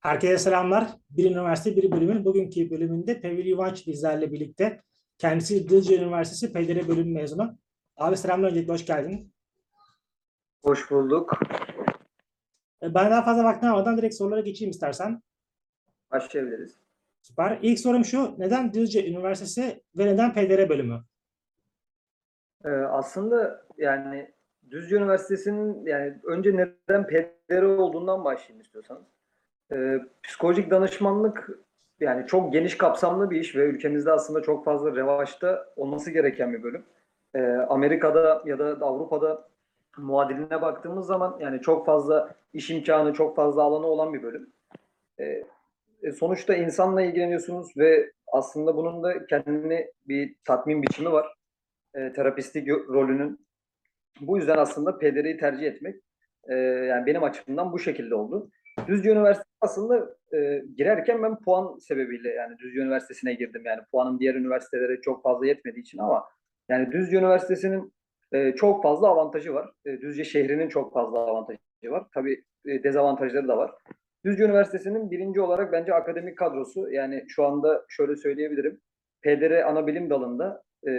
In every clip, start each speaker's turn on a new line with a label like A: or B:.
A: Herkese selamlar. Bir Üniversite Bir Bölümün bugünkü bölümünde Pevil Yuvanç bizlerle birlikte. Kendisi Düzce Üniversitesi PDR bölüm mezunu. Abi selamlar öncelikle hoş geldin.
B: Hoş bulduk.
A: E, Ben daha fazla vaktini almadan direkt sorulara geçeyim istersen.
B: Başlayabiliriz.
A: Süper. İlk sorum şu. Neden Düzce Üniversitesi ve neden PDR bölümü?
B: Ee, aslında yani Düzce Üniversitesi'nin yani önce neden PDR olduğundan başlayayım istiyorsanız. Ee, psikolojik danışmanlık yani çok geniş kapsamlı bir iş ve ülkemizde aslında çok fazla revaçta olması gereken bir bölüm. Ee, Amerika'da ya da Avrupa'da muadiline baktığımız zaman yani çok fazla iş imkanı, çok fazla alanı olan bir bölüm. Ee, e, sonuçta insanla ilgileniyorsunuz ve aslında bunun da kendine bir tatmin biçimi var. E, terapistik yo- rolünün. Bu yüzden aslında PDR'yi tercih etmek e, yani benim açımdan bu şekilde oldu. Düzce Üniversitesi aslında e, girerken ben puan sebebiyle yani Düzce Üniversitesi'ne girdim. Yani puanım diğer üniversitelere çok fazla yetmediği için ama yani Düzce Üniversitesi'nin e, çok fazla avantajı var. E, Düzce şehrinin çok fazla avantajı var. Tabii e, dezavantajları da var. Düzce Üniversitesi'nin birinci olarak bence akademik kadrosu yani şu anda şöyle söyleyebilirim. PDR ana bilim dalında e,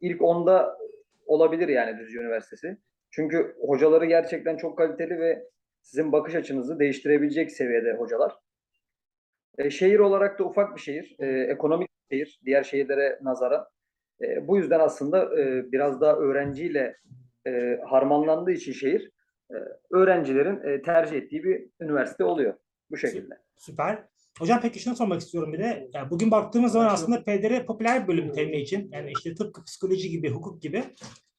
B: ilk onda olabilir yani Düzce Üniversitesi. Çünkü hocaları gerçekten çok kaliteli ve sizin bakış açınızı değiştirebilecek seviyede hocalar. E, şehir olarak da ufak bir şehir, e, ekonomik bir şehir diğer şehirlere nazaran. E, bu yüzden aslında e, biraz daha öğrenciyle e, harmanlandığı için şehir e, öğrencilerin e, tercih ettiği bir üniversite oluyor bu şekilde.
A: Süper. Hocam peki şunu sormak istiyorum bir de. Ya bugün baktığımız zaman aslında PDR popüler bir bölüm temin için. Yani işte tıpkı psikoloji gibi, hukuk gibi.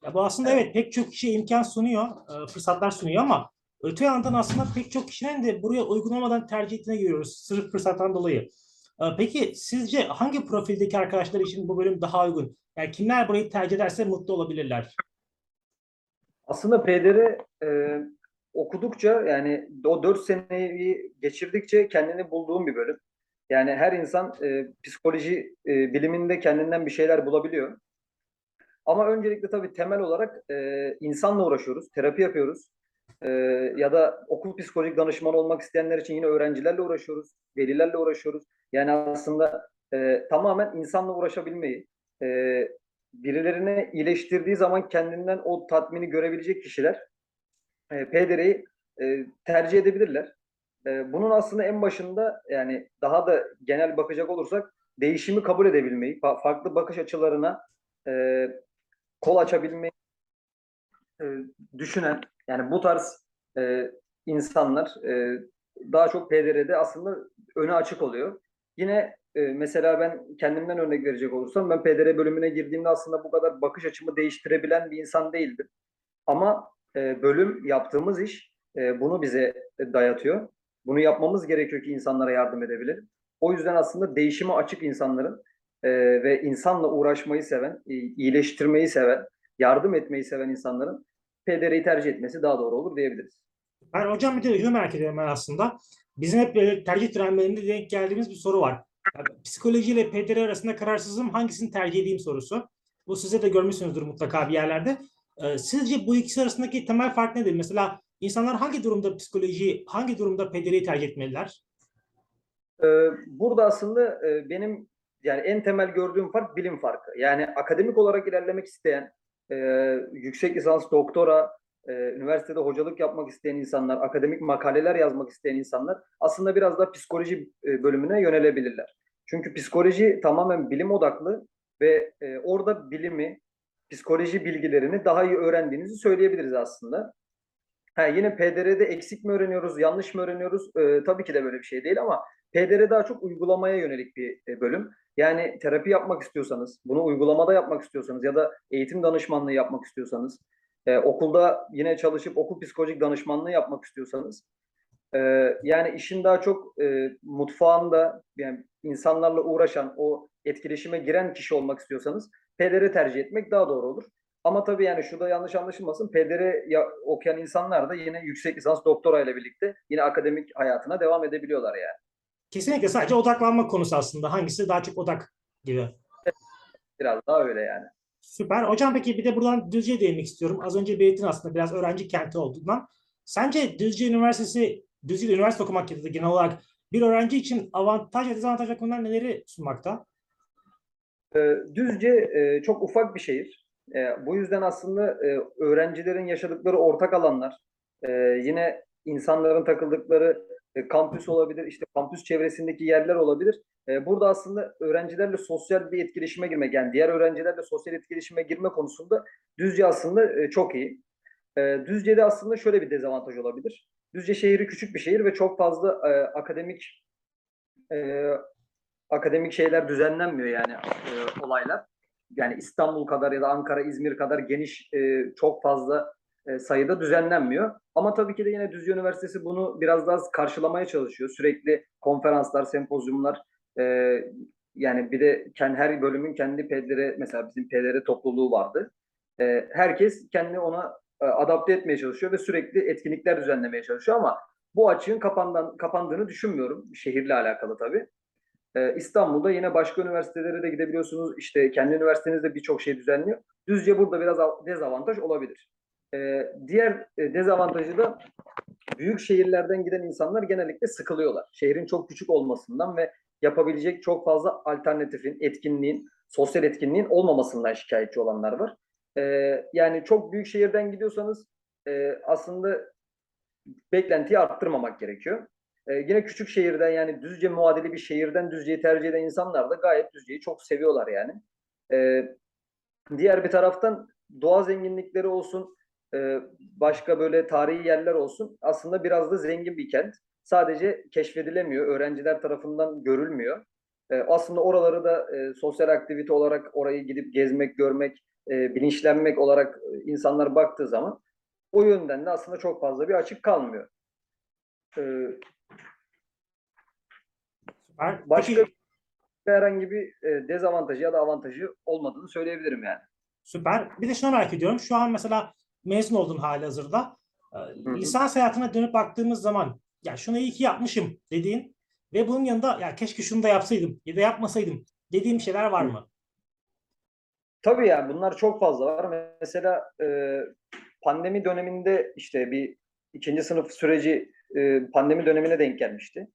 A: Ya bu aslında evet pek çok kişiye imkan sunuyor, e, fırsatlar sunuyor ama öte yandan aslında pek çok kişinin de buraya uygun olmadan tercih ettiğini görüyoruz. Sırf fırsattan dolayı. E, Peki sizce hangi profildeki arkadaşlar için bu bölüm daha uygun? Yani kimler burayı tercih ederse mutlu olabilirler?
B: Aslında PDR e, okudukça yani o 4 seneyi geçirdikçe kendini bulduğum bir bölüm. Yani her insan e, psikoloji e, biliminde kendinden bir şeyler bulabiliyor. Ama öncelikle tabii temel olarak e, insanla uğraşıyoruz, terapi yapıyoruz. E, ya da okul psikolojik danışmanı olmak isteyenler için yine öğrencilerle uğraşıyoruz, velilerle uğraşıyoruz. Yani aslında e, tamamen insanla uğraşabilmeyi, e, birilerini iyileştirdiği zaman kendinden o tatmini görebilecek kişiler e, PDR'yi e, tercih edebilirler. E, bunun aslında en başında yani daha da genel bakacak olursak değişimi kabul edebilmeyi, fa- farklı bakış açılarına e, kol açabilmeyi e, düşünen yani bu tarz e, insanlar e, daha çok PDR'de aslında öne açık oluyor. Yine e, mesela ben kendimden örnek verecek olursam ben PDR bölümüne girdiğimde aslında bu kadar bakış açımı değiştirebilen bir insan değildim. Ama e, bölüm yaptığımız iş e, bunu bize dayatıyor. Bunu yapmamız gerekiyor ki insanlara yardım edebilelim. O yüzden aslında değişime açık insanların e, ve insanla uğraşmayı seven, iyileştirmeyi seven, yardım etmeyi seven insanların PDR'yi tercih etmesi daha doğru olur diyebiliriz.
A: Ben hocam bir de şunu merak ediyorum ben aslında. Bizim hep böyle tercih törenlerinde denk geldiğimiz bir soru var. Yani psikoloji ile PDR arasında kararsızım hangisini tercih edeyim sorusu. Bu size de görmüşsünüzdür mutlaka bir yerlerde. Ee, sizce bu ikisi arasındaki temel fark nedir? Mesela insanlar hangi durumda psikoloji, hangi durumda PDR'yi tercih etmeliler?
B: Ee, burada aslında e, benim yani en temel gördüğüm fark bilim farkı. Yani akademik olarak ilerlemek isteyen, e, yüksek lisans, doktora, e, üniversitede hocalık yapmak isteyen insanlar, akademik makaleler yazmak isteyen insanlar aslında biraz da psikoloji e, bölümüne yönelebilirler. Çünkü psikoloji tamamen bilim odaklı ve e, orada bilimi, psikoloji bilgilerini daha iyi öğrendiğinizi söyleyebiliriz aslında. Ha, yine PDR'de eksik mi öğreniyoruz, yanlış mı öğreniyoruz? E, tabii ki de böyle bir şey değil ama PDR daha çok uygulamaya yönelik bir e, bölüm. Yani terapi yapmak istiyorsanız, bunu uygulamada yapmak istiyorsanız ya da eğitim danışmanlığı yapmak istiyorsanız, e, okulda yine çalışıp okul psikolojik danışmanlığı yapmak istiyorsanız, e, yani işin daha çok e, mutfağında yani insanlarla uğraşan, o etkileşime giren kişi olmak istiyorsanız PDR tercih etmek daha doğru olur. Ama tabii yani şurada yanlış anlaşılmasın. PDR ya, okuyan insanlar da yine yüksek lisans doktora ile birlikte yine akademik hayatına devam edebiliyorlar yani.
A: Kesinlikle sadece odaklanma konusu aslında. Hangisi daha çok odak gibi.
B: Biraz daha öyle yani.
A: Süper. Hocam peki bir de buradan Düzce'ye değinmek istiyorum. Az önce belirttin aslında biraz öğrenci kenti olduğundan. Sence Düzce Üniversitesi, Düzce'de üniversite okumak ya da genel olarak bir öğrenci için avantaj ve dezavantaj bakımından neleri sunmakta?
B: Ee, Düzce e, çok ufak bir şehir. E, bu yüzden aslında e, öğrencilerin yaşadıkları ortak alanlar, yine insanların takıldıkları e, kampüs olabilir, işte kampüs çevresindeki yerler olabilir. E, burada aslında öğrencilerle sosyal bir etkileşime girmek, yani diğer öğrencilerle sosyal etkileşime girme konusunda Düzce aslında e, çok iyi. E, Düzce'de aslında şöyle bir dezavantaj olabilir. Düzce şehri küçük bir şehir ve çok fazla e, akademik e, akademik şeyler düzenlenmiyor yani e, olaylar. Yani İstanbul kadar ya da Ankara, İzmir kadar geniş e, çok fazla e, sayıda düzenlenmiyor. Ama tabii ki de yine Düzce Üniversitesi bunu biraz daha karşılamaya çalışıyor. Sürekli konferanslar, sempozyumlar e, yani bir de kendi, her bölümün kendi pedleri mesela bizim pedleri topluluğu vardı. E, herkes kendini ona e, adapte etmeye çalışıyor ve sürekli etkinlikler düzenlemeye çalışıyor ama bu açığın kapandan, kapandığını düşünmüyorum. Şehirle alakalı tabii. Ee, İstanbul'da yine başka üniversitelere de gidebiliyorsunuz. İşte kendi üniversiteniz de birçok şey düzenliyor. Düzce burada biraz av- dezavantaj olabilir. Ee, diğer e, dezavantajı da büyük şehirlerden giden insanlar genellikle sıkılıyorlar. Şehrin çok küçük olmasından ve yapabilecek çok fazla alternatifin, etkinliğin, sosyal etkinliğin olmamasından şikayetçi olanlar var. Ee, yani çok büyük şehirden gidiyorsanız e, aslında beklentiyi arttırmamak gerekiyor. Ee, yine küçük şehirden yani Düzce muadili bir şehirden Düzce'yi tercih eden insanlar da gayet Düzce'yi çok seviyorlar yani. Ee, diğer bir taraftan doğa zenginlikleri olsun, e, başka böyle tarihi yerler olsun aslında biraz da zengin bir kent. Sadece keşfedilemiyor, öğrenciler tarafından görülmüyor. Ee, aslında oraları da e, sosyal aktivite olarak orayı gidip gezmek, görmek, e, bilinçlenmek olarak e, insanlar baktığı zaman o yönden de aslında çok fazla bir açık kalmıyor. Ee,
A: Süper.
B: Başka herhangi bir e, dezavantajı ya da avantajı olmadığını söyleyebilirim yani.
A: süper. Bir de şunu merak ediyorum. Şu an mesela mezun oldun hali hazırda.
B: hı.
A: Lisans hayatına dönüp baktığımız zaman ya şunu iyi ki yapmışım dediğin ve bunun yanında ya keşke şunu da yapsaydım ya da yapmasaydım dediğim şeyler var mı?
B: Tabii yani bunlar çok fazla var. Mesela e, pandemi döneminde işte bir ikinci sınıf süreci e, pandemi dönemine denk gelmişti.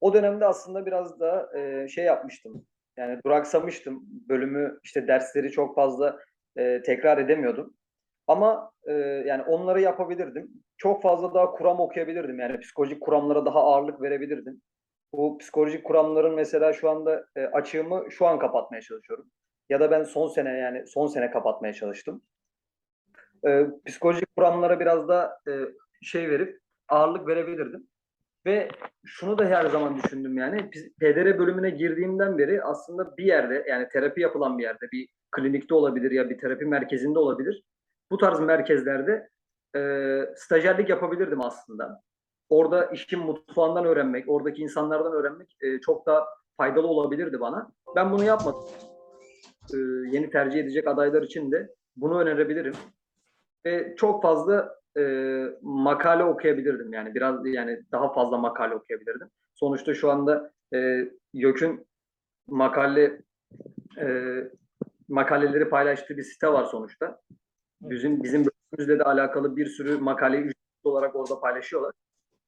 B: O dönemde aslında biraz da e, şey yapmıştım. Yani duraksamıştım. Bölümü işte dersleri çok fazla e, tekrar edemiyordum. Ama e, yani onları yapabilirdim. Çok fazla daha kuram okuyabilirdim. Yani psikolojik kuramlara daha ağırlık verebilirdim. Bu psikolojik kuramların mesela şu anda e, açığımı şu an kapatmaya çalışıyorum. Ya da ben son sene yani son sene kapatmaya çalıştım. E, psikolojik kuramlara biraz da e, şey verip ağırlık verebilirdim. Ve şunu da her zaman düşündüm yani PDR bölümüne girdiğimden beri aslında bir yerde yani terapi yapılan bir yerde bir klinikte olabilir ya bir terapi merkezinde olabilir. Bu tarz merkezlerde e, stajyerlik yapabilirdim aslında. Orada işin mutfağından öğrenmek, oradaki insanlardan öğrenmek e, çok daha faydalı olabilirdi bana. Ben bunu yapmadım. E, yeni tercih edecek adaylar için de bunu önerebilirim. Ve çok fazla e, makale okuyabilirdim yani biraz yani daha fazla makale okuyabilirdim. Sonuçta şu anda e, YÖK'ün makale e, makaleleri paylaştığı bir site var sonuçta. Bizim bizim bölümümüzle de alakalı bir sürü makaleyi ücretsiz olarak orada paylaşıyorlar.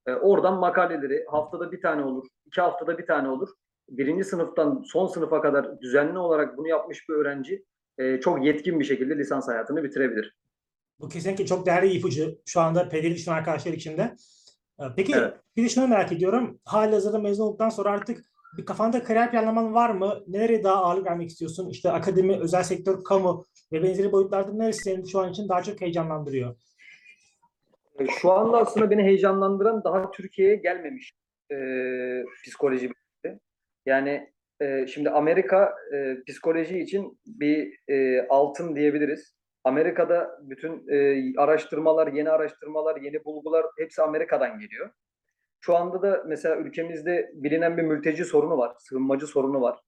B: E, oradan makaleleri haftada bir tane olur, iki haftada bir tane olur. Birinci sınıftan son sınıfa kadar düzenli olarak bunu yapmış bir öğrenci e, çok yetkin bir şekilde lisans hayatını bitirebilir.
A: Bu kesinlikle çok değerli ipucu şu anda pedagojik düşünen arkadaşlar için de. Ee, Peki
B: Evet.
A: bir de şunu merak ediyorum. Halihazırda mezun olduktan sonra artık bir kafanda kariyer planlaman var mı? Nereye daha ağırlık vermek istiyorsun? İşte akademi, özel sektör, kamu ve benzeri boyutlarda neresi seni şu an için daha çok heyecanlandırıyor?
B: Şu anda aslında beni heyecanlandıran daha Türkiye'ye gelmemiş e, psikoloji. Yani e, şimdi Amerika e, psikoloji için bir e, altın diyebiliriz. Amerika'da bütün e, araştırmalar, yeni araştırmalar, yeni bulgular hepsi Amerika'dan geliyor. Şu anda da mesela ülkemizde bilinen bir mülteci sorunu var, sığınmacı sorunu var.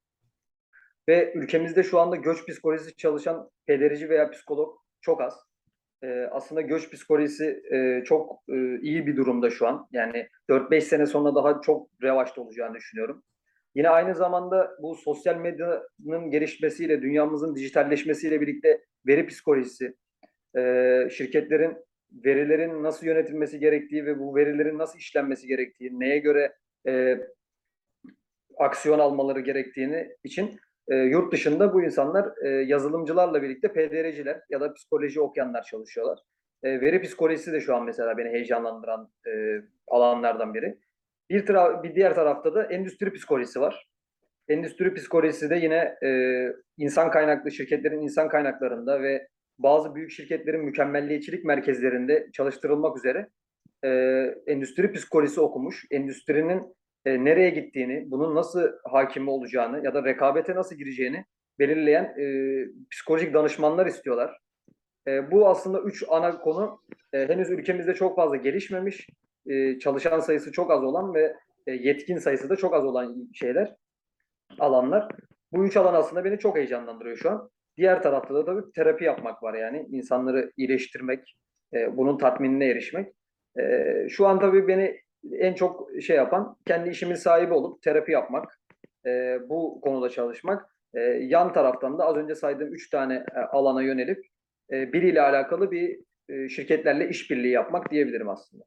B: Ve ülkemizde şu anda göç psikolojisi çalışan pederici veya psikolog çok az. Ee, aslında göç psikolojisi e, çok e, iyi bir durumda şu an. Yani 4-5 sene sonra daha çok revaçta olacağını düşünüyorum. Yine aynı zamanda bu sosyal medyanın gelişmesiyle, dünyamızın dijitalleşmesiyle birlikte veri psikolojisi, e, şirketlerin verilerin nasıl yönetilmesi gerektiği ve bu verilerin nasıl işlenmesi gerektiği, neye göre e, aksiyon almaları gerektiğini için e, yurt dışında bu insanlar e, yazılımcılarla birlikte PDR'ciler ya da psikoloji okuyanlar çalışıyorlar. E, veri psikolojisi de şu an mesela beni heyecanlandıran e, alanlardan biri. Bir, tara- bir diğer tarafta da endüstri psikolojisi var. Endüstri psikolojisi de yine e, insan kaynaklı şirketlerin insan kaynaklarında ve bazı büyük şirketlerin mükemmelliyetçilik merkezlerinde çalıştırılmak üzere e, endüstri psikolojisi okumuş, endüstrinin e, nereye gittiğini, bunun nasıl hakim olacağını ya da rekabete nasıl gireceğini belirleyen e, psikolojik danışmanlar istiyorlar. E, bu aslında üç ana konu e, henüz ülkemizde çok fazla gelişmemiş, e, çalışan sayısı çok az olan ve e, yetkin sayısı da çok az olan şeyler, alanlar. Bu üç alan aslında beni çok heyecanlandırıyor şu an. Diğer tarafta da tabii terapi yapmak var yani insanları iyileştirmek, e, bunun tatminine erişmek. E, şu an tabii beni en çok şey yapan kendi işimin sahibi olup terapi yapmak, e, bu konuda çalışmak. E, yan taraftan da az önce saydığım üç tane e, alana yönelip e, biriyle alakalı bir e, şirketlerle işbirliği yapmak diyebilirim aslında.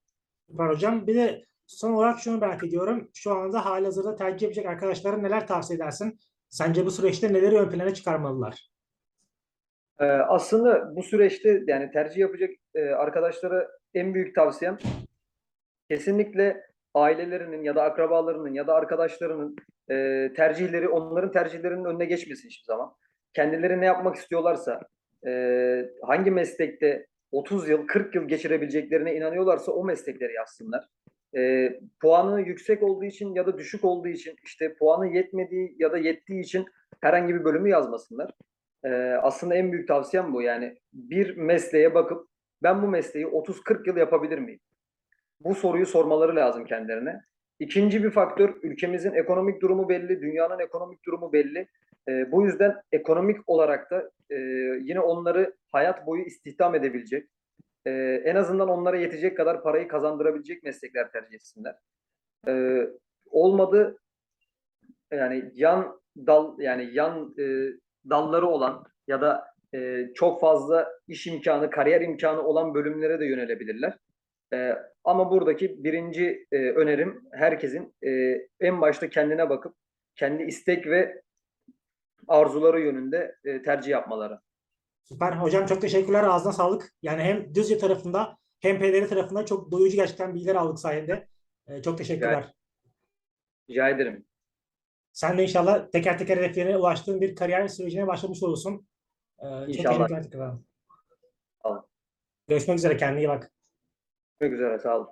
A: Var hocam. Bir de son olarak şunu merak ediyorum. Şu anda halihazırda tercih yapacak arkadaşlara neler tavsiye edersin? Sence bu süreçte neleri ön plana çıkarmalılar?
B: Ee, aslında bu süreçte yani tercih yapacak e, arkadaşlara en büyük tavsiyem kesinlikle ailelerinin ya da akrabalarının ya da arkadaşlarının e, tercihleri onların tercihlerinin önüne geçmesin hiçbir zaman. Kendileri ne yapmak istiyorlarsa, e, hangi meslekte 30 yıl, 40 yıl geçirebileceklerine inanıyorlarsa o meslekleri yazsınlar. E, puanı yüksek olduğu için ya da düşük olduğu için işte puanı yetmediği ya da yettiği için herhangi bir bölümü yazmasınlar. Ee, aslında en büyük tavsiyem bu. Yani bir mesleğe bakıp ben bu mesleği 30-40 yıl yapabilir miyim? Bu soruyu sormaları lazım kendilerine. İkinci bir faktör ülkemizin ekonomik durumu belli, dünyanın ekonomik durumu belli. Ee, bu yüzden ekonomik olarak da e, yine onları hayat boyu istihdam edebilecek, e, en azından onlara yetecek kadar parayı kazandırabilecek meslekler tercih etsinler. Ee, olmadı yani yan dal yani yan e, dalları olan ya da e, çok fazla iş imkanı, kariyer imkanı olan bölümlere de yönelebilirler. E, ama buradaki birinci e, önerim herkesin e, en başta kendine bakıp kendi istek ve arzuları yönünde e, tercih yapmaları.
A: Süper. Hocam çok teşekkürler. Ağzına sağlık. Yani hem Düzce tarafında hem PDR tarafında çok doyurucu gerçekten bilgiler aldık sayende. Ee, çok teşekkürler.
B: Rica ederim.
A: Sen de inşallah teker teker hedeflerine ulaştığın bir kariyer sürecine başlamış olursun. Ee, çok
B: İnşallah.
A: teşekkürler.
B: Sağ olun.
A: Görüşmek üzere. Kendine iyi bak.
B: Görüşmek üzere. Sağ olun.